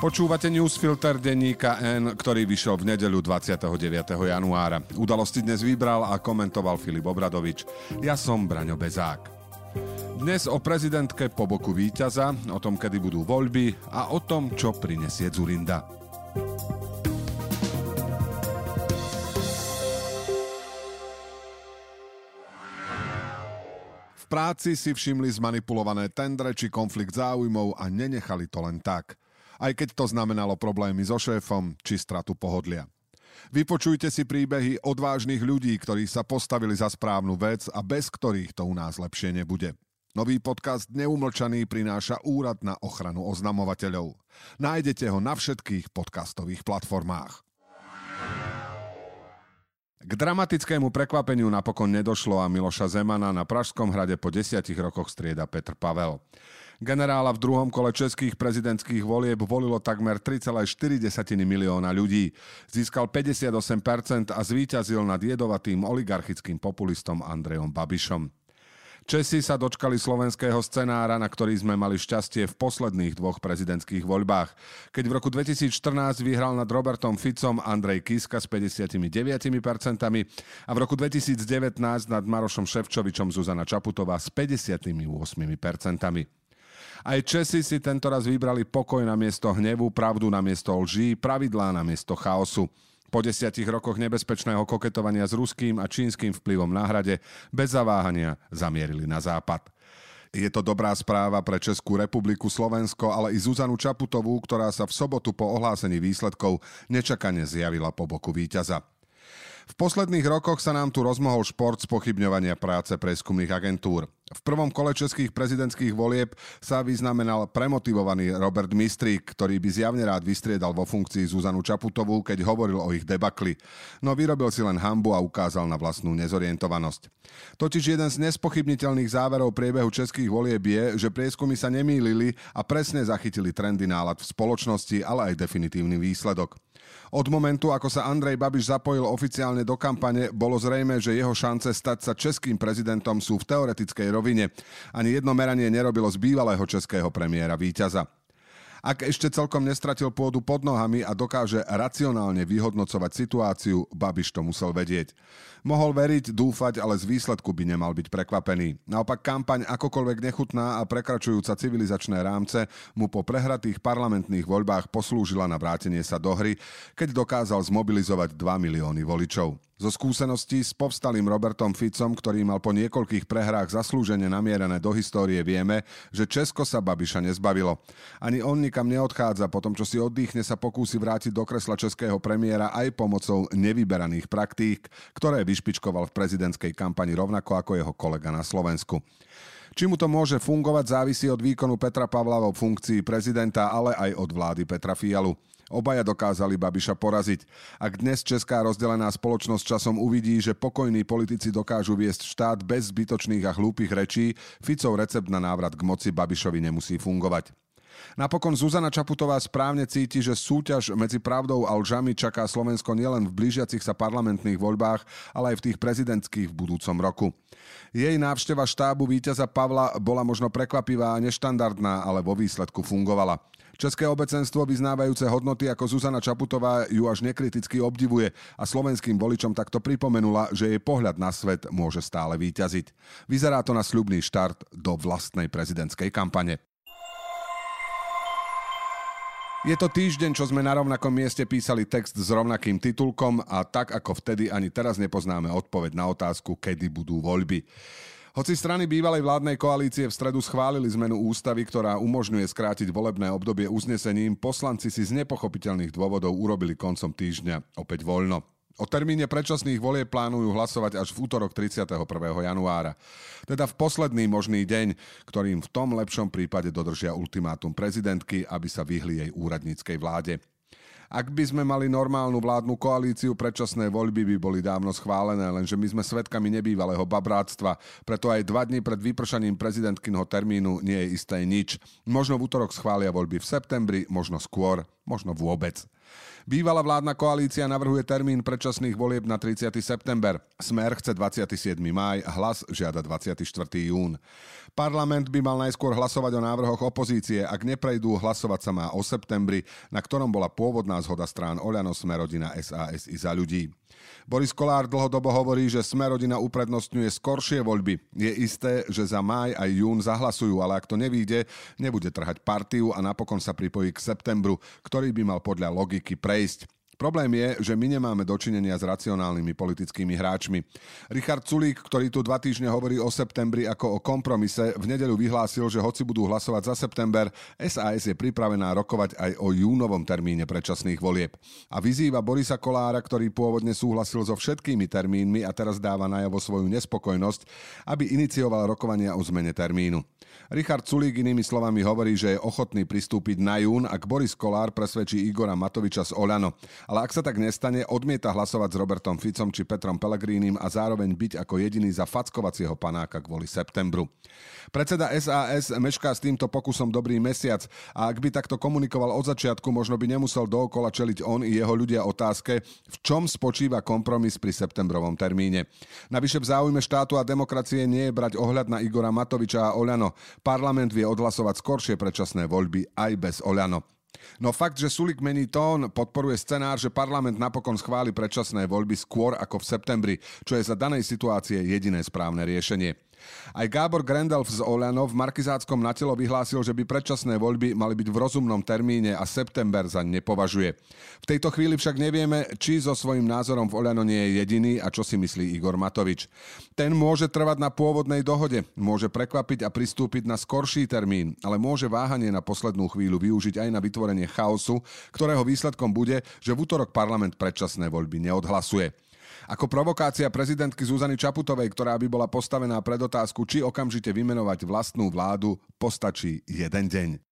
Počúvate newsfilter denníka N, ktorý vyšiel v nedeľu 29. januára. Udalosti dnes vybral a komentoval Filip Obradovič. Ja som Braňo Bezák. Dnes o prezidentke po boku víťaza, o tom, kedy budú voľby a o tom, čo prinesie Zurinda. V práci si všimli zmanipulované tendre či konflikt záujmov a nenechali to len tak aj keď to znamenalo problémy so šéfom či stratu pohodlia. Vypočujte si príbehy odvážnych ľudí, ktorí sa postavili za správnu vec a bez ktorých to u nás lepšie nebude. Nový podcast Neumlčaný prináša Úrad na ochranu oznamovateľov. Nájdete ho na všetkých podcastových platformách. K dramatickému prekvapeniu napokon nedošlo a Miloša Zemana na Pražskom hrade po desiatich rokoch strieda Petr Pavel. Generála v druhom kole českých prezidentských volieb volilo takmer 3,4 milióna ľudí. Získal 58% a zvíťazil nad jedovatým oligarchickým populistom Andrejom Babišom. Česi sa dočkali slovenského scenára, na ktorý sme mali šťastie v posledných dvoch prezidentských voľbách. Keď v roku 2014 vyhral nad Robertom Ficom Andrej Kiska s 59% a v roku 2019 nad Marošom Ševčovičom Zuzana Čaputová s 58%. Aj Česi si tento raz vybrali pokoj na miesto hnevu, pravdu na miesto lží, pravidlá na miesto chaosu. Po desiatich rokoch nebezpečného koketovania s ruským a čínskym vplyvom na hrade bez zaváhania zamierili na západ. Je to dobrá správa pre Českú republiku, Slovensko, ale i Zuzanu Čaputovú, ktorá sa v sobotu po ohlásení výsledkov nečakane zjavila po boku víťaza. V posledných rokoch sa nám tu rozmohol šport spochybňovania práce preskumných agentúr. V prvom kole českých prezidentských volieb sa vyznamenal premotivovaný Robert Mistrík, ktorý by zjavne rád vystriedal vo funkcii Zuzanu Čaputovú, keď hovoril o ich debakli. No vyrobil si len hambu a ukázal na vlastnú nezorientovanosť. Totiž jeden z nespochybniteľných záverov priebehu českých volieb je, že prieskumy sa nemýlili a presne zachytili trendy nálad v spoločnosti, ale aj definitívny výsledok. Od momentu, ako sa Andrej Babiš zapojil oficiálne do kampane, bolo zrejme, že jeho šance stať sa českým prezidentom sú v teoretickej rovine. Ani jedno meranie nerobilo z bývalého českého premiéra víťaza. Ak ešte celkom nestratil pôdu pod nohami a dokáže racionálne vyhodnocovať situáciu, Babiš to musel vedieť. Mohol veriť, dúfať, ale z výsledku by nemal byť prekvapený. Naopak kampaň akokoľvek nechutná a prekračujúca civilizačné rámce mu po prehratých parlamentných voľbách poslúžila na vrátenie sa do hry, keď dokázal zmobilizovať 2 milióny voličov. Zo skúseností s povstalým Robertom Ficom, ktorý mal po niekoľkých prehrách zaslúžene namierené do histórie, vieme, že Česko sa Babiša nezbavilo. Ani on nikam neodchádza, po tom, čo si oddychne, sa pokúsi vrátiť do kresla českého premiéra aj pomocou nevyberaných praktík, ktoré vyšpičkoval v prezidentskej kampani rovnako ako jeho kolega na Slovensku. Či mu to môže fungovať, závisí od výkonu Petra Pavla vo funkcii prezidenta, ale aj od vlády Petra Fialu. Obaja dokázali Babiša poraziť. Ak dnes česká rozdelená spoločnosť časom uvidí, že pokojní politici dokážu viesť štát bez zbytočných a hlúpych rečí, Ficov recept na návrat k moci Babišovi nemusí fungovať. Napokon Zuzana Čaputová správne cíti, že súťaž medzi pravdou a lžami čaká Slovensko nielen v blížiacich sa parlamentných voľbách, ale aj v tých prezidentských v budúcom roku. Jej návšteva štábu víťaza Pavla bola možno prekvapivá a neštandardná, ale vo výsledku fungovala. České obecenstvo vyznávajúce hodnoty ako Zuzana Čaputová ju až nekriticky obdivuje a slovenským voličom takto pripomenula, že jej pohľad na svet môže stále výťaziť. Vyzerá to na sľubný štart do vlastnej prezidentskej kampane. Je to týždeň, čo sme na rovnakom mieste písali text s rovnakým titulkom a tak ako vtedy ani teraz nepoznáme odpoveď na otázku, kedy budú voľby. Hoci strany bývalej vládnej koalície v stredu schválili zmenu ústavy, ktorá umožňuje skrátiť volebné obdobie uznesením, poslanci si z nepochopiteľných dôvodov urobili koncom týždňa opäť voľno. O termíne predčasných volie plánujú hlasovať až v útorok 31. januára. Teda v posledný možný deň, ktorým v tom lepšom prípade dodržia ultimátum prezidentky, aby sa vyhli jej úradníckej vláde. Ak by sme mali normálnu vládnu koalíciu, predčasné voľby by boli dávno schválené, lenže my sme svetkami nebývalého babráctva, preto aj dva dní pred vypršaním prezidentkynho termínu nie je isté nič. Možno v útorok schvália voľby v septembri, možno skôr, možno vôbec. Bývalá vládna koalícia navrhuje termín predčasných volieb na 30. september. Smer chce 27. máj, hlas žiada 24. jún. Parlament by mal najskôr hlasovať o návrhoch opozície. Ak neprejdú, hlasovať sa má o septembri, na ktorom bola pôvodná zhoda strán Oľano, Smerodina, SAS i za ľudí. Boris Kolár dlhodobo hovorí, že Smerodina uprednostňuje skoršie voľby. Je isté, že za máj aj jún zahlasujú, ale ak to nevíde, nebude trhať partiu a napokon sa pripojí k septembru, ktorý by mal podľa logiky prejsť. Problém je, že my nemáme dočinenia s racionálnymi politickými hráčmi. Richard Sulík, ktorý tu dva týždne hovorí o septembri ako o kompromise, v nedeľu vyhlásil, že hoci budú hlasovať za september, SAS je pripravená rokovať aj o júnovom termíne predčasných volieb. A vyzýva Borisa Kolára, ktorý pôvodne súhlasil so všetkými termínmi a teraz dáva najavo svoju nespokojnosť, aby inicioval rokovania o zmene termínu. Richard Sulík inými slovami hovorí, že je ochotný pristúpiť na jún, ak Boris Kolár presvedčí Igora Matoviča z Oľano ale ak sa tak nestane, odmieta hlasovať s Robertom Ficom či Petrom Pelegrínim a zároveň byť ako jediný za fackovacieho panáka kvôli septembru. Predseda SAS mešká s týmto pokusom dobrý mesiac a ak by takto komunikoval od začiatku, možno by nemusel dookola čeliť on i jeho ľudia otázke, v čom spočíva kompromis pri septembrovom termíne. Navyše v záujme štátu a demokracie nie je brať ohľad na Igora Matoviča a Oľano. Parlament vie odhlasovať skoršie predčasné voľby aj bez Oľano. No fakt, že Sulik mení tón, podporuje scenár, že parlament napokon schváli predčasné voľby skôr ako v septembri, čo je za danej situácie jediné správne riešenie. Aj Gábor Grendel z Oľano v Markizáckom na telo vyhlásil, že by predčasné voľby mali byť v rozumnom termíne a september za nepovažuje. V tejto chvíli však nevieme, či so svojím názorom v Oľano nie je jediný a čo si myslí Igor Matovič. Ten môže trvať na pôvodnej dohode, môže prekvapiť a pristúpiť na skorší termín, ale môže váhanie na poslednú chvíľu využiť aj na vytvorenie chaosu, ktorého výsledkom bude, že v útorok parlament predčasné voľby neodhlasuje. Ako provokácia prezidentky Zuzany Čaputovej, ktorá by bola postavená pred otázku, či okamžite vymenovať vlastnú vládu, postačí jeden deň.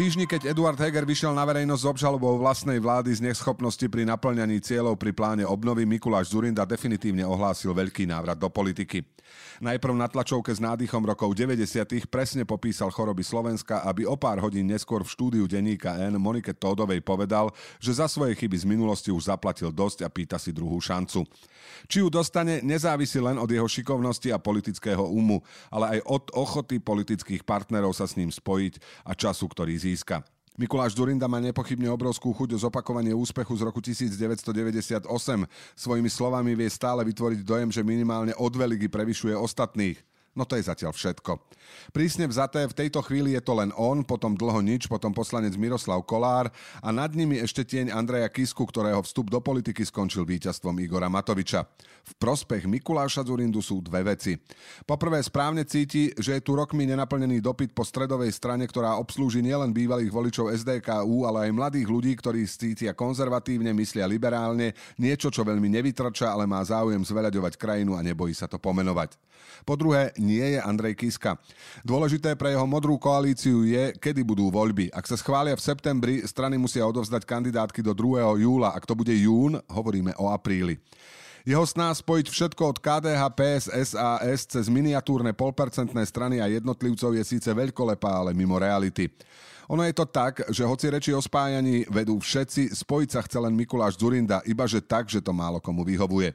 Týždni, keď Eduard Heger vyšiel na verejnosť s obžalobou vlastnej vlády z neschopnosti pri naplňaní cieľov pri pláne obnovy, Mikuláš Zurinda definitívne ohlásil veľký návrat do politiky. Najprv na tlačovke s nádychom rokov 90. presne popísal choroby Slovenska, aby o pár hodín neskôr v štúdiu denníka N Monike Tódovej povedal, že za svoje chyby z minulosti už zaplatil dosť a pýta si druhú šancu. Či ju dostane, nezávisí len od jeho šikovnosti a politického úmu, ale aj od ochoty politických partnerov sa s ním spojiť a času, ktorý získa. Mikuláš Durinda má nepochybne obrovskú chuť o zopakovanie úspechu z roku 1998. Svojimi slovami vie stále vytvoriť dojem, že minimálne o dve ligy prevyšuje ostatných. No to je zatiaľ všetko. Prísne vzaté, v tejto chvíli je to len on, potom dlho nič, potom poslanec Miroslav Kolár a nad nimi ešte tieň Andreja Kisku, ktorého vstup do politiky skončil víťazstvom Igora Matoviča. V prospech Mikuláša Zurindu sú dve veci. Poprvé správne cíti, že je tu rokmi nenaplnený dopyt po stredovej strane, ktorá obslúži nielen bývalých voličov SDKU, ale aj mladých ľudí, ktorí cítia konzervatívne, myslia liberálne, niečo, čo veľmi nevytrča, ale má záujem zveľaďovať krajinu a nebojí sa to pomenovať. Po druhé, nie je Andrej Kiska. Dôležité pre jeho modrú koalíciu je, kedy budú voľby. Ak sa schvália v septembri, strany musia odovzdať kandidátky do 2. júla. Ak to bude jún, hovoríme o apríli. Jeho sná spojiť všetko od KDH, PS, SAS cez miniatúrne polpercentné strany a jednotlivcov je síce veľkolepá, ale mimo reality. Ono je to tak, že hoci reči o spájaní vedú všetci, spojiť sa chce len Mikuláš Zurinda, iba že tak, že to málo komu vyhovuje.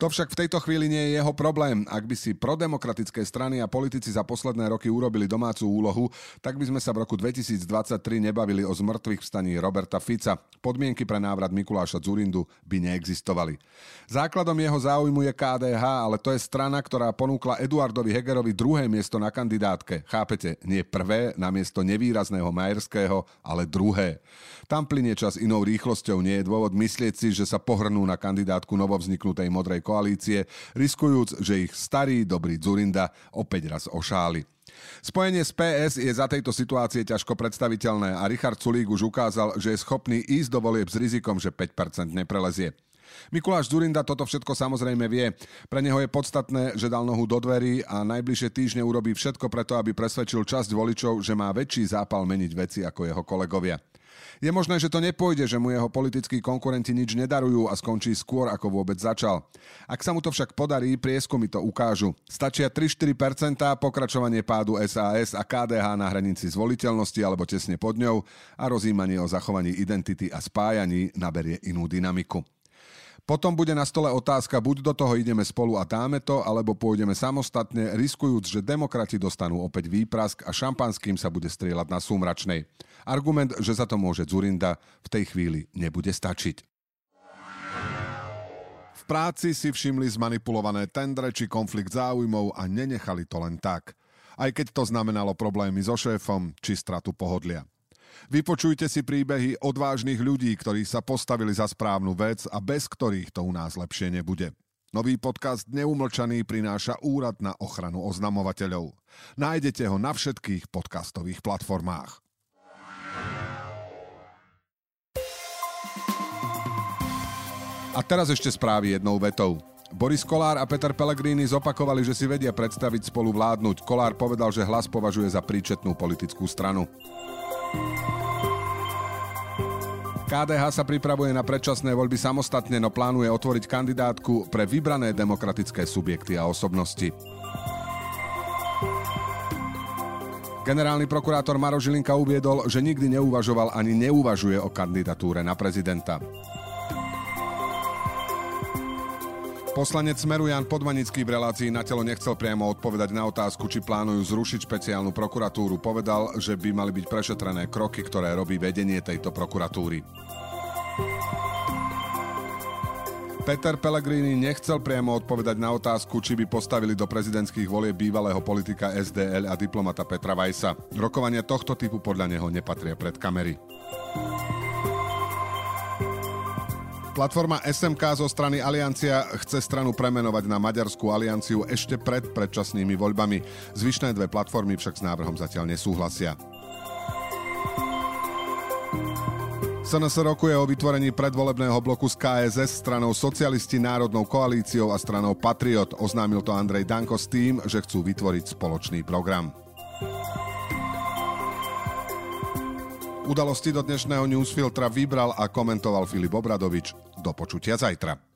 To však v tejto chvíli nie je jeho problém. Ak by si prodemokratické strany a politici za posledné roky urobili domácu úlohu, tak by sme sa v roku 2023 nebavili o zmrtvých vstaní Roberta Fica. Podmienky pre návrat Mikuláša Zurindu by neexistovali. Základom jeho záujmu je KDH, ale to je strana, ktorá ponúkla Eduardovi Hegerovi druhé miesto na kandidátke. Chápete, nie prvé, na miesto nevýrazného Majer Majerského, ale druhé. Tam plinie čas inou rýchlosťou, nie je dôvod myslieť si, že sa pohrnú na kandidátku novovzniknutej modrej koalície, riskujúc, že ich starý dobrý Zurinda opäť raz ošáli. Spojenie s PS je za tejto situácie ťažko predstaviteľné a Richard Sulík už ukázal, že je schopný ísť do volieb s rizikom, že 5% neprelezie. Mikuláš Zurinda toto všetko samozrejme vie. Pre neho je podstatné, že dal nohu do dverí a najbližšie týždne urobí všetko preto, aby presvedčil časť voličov, že má väčší zápal meniť veci ako jeho kolegovia. Je možné, že to nepôjde, že mu jeho politickí konkurenti nič nedarujú a skončí skôr, ako vôbec začal. Ak sa mu to však podarí, prieskumy to ukážu. Stačia 3-4% pokračovanie pádu SAS a KDH na hranici zvoliteľnosti alebo tesne pod ňou a rozímanie o zachovaní identity a spájaní naberie inú dynamiku. Potom bude na stole otázka, buď do toho ideme spolu a dáme to, alebo pôjdeme samostatne, riskujúc, že demokrati dostanú opäť výprask a šampanským sa bude strieľať na súmračnej. Argument, že za to môže Zurinda, v tej chvíli nebude stačiť. V práci si všimli zmanipulované tendre či konflikt záujmov a nenechali to len tak. Aj keď to znamenalo problémy so šéfom či stratu pohodlia. Vypočujte si príbehy odvážnych ľudí, ktorí sa postavili za správnu vec a bez ktorých to u nás lepšie nebude. Nový podcast Neumlčaný prináša Úrad na ochranu oznamovateľov. Nájdete ho na všetkých podcastových platformách. A teraz ešte správy jednou vetou. Boris Kolár a Peter Pellegrini zopakovali, že si vedia predstaviť spolu vládnuť. Kolár povedal, že hlas považuje za príčetnú politickú stranu. KDH sa pripravuje na predčasné voľby samostatne, no plánuje otvoriť kandidátku pre vybrané demokratické subjekty a osobnosti. Generálny prokurátor Maro Žilinka uviedol, že nikdy neuvažoval ani neuvažuje o kandidatúre na prezidenta. Poslanec Smeru Jan Podmanický v relácii na telo nechcel priamo odpovedať na otázku, či plánujú zrušiť špeciálnu prokuratúru. Povedal, že by mali byť prešetrené kroky, ktoré robí vedenie tejto prokuratúry. Peter Pellegrini nechcel priamo odpovedať na otázku, či by postavili do prezidentských volieb bývalého politika SDL a diplomata Petra Vajsa. Rokovania tohto typu podľa neho nepatria pred kamery. Platforma SMK zo strany Aliancia chce stranu premenovať na Maďarskú alianciu ešte pred predčasnými voľbami. Zvyšné dve platformy však s návrhom zatiaľ nesúhlasia. SNS rokuje o vytvorení predvolebného bloku z KSS stranou Socialisti národnou koalíciou a stranou Patriot. Oznámil to Andrej Danko s tým, že chcú vytvoriť spoločný program. Udalosti do dnešného newsfiltra vybral a komentoval Filip Obradovič. Do počutia zajtra.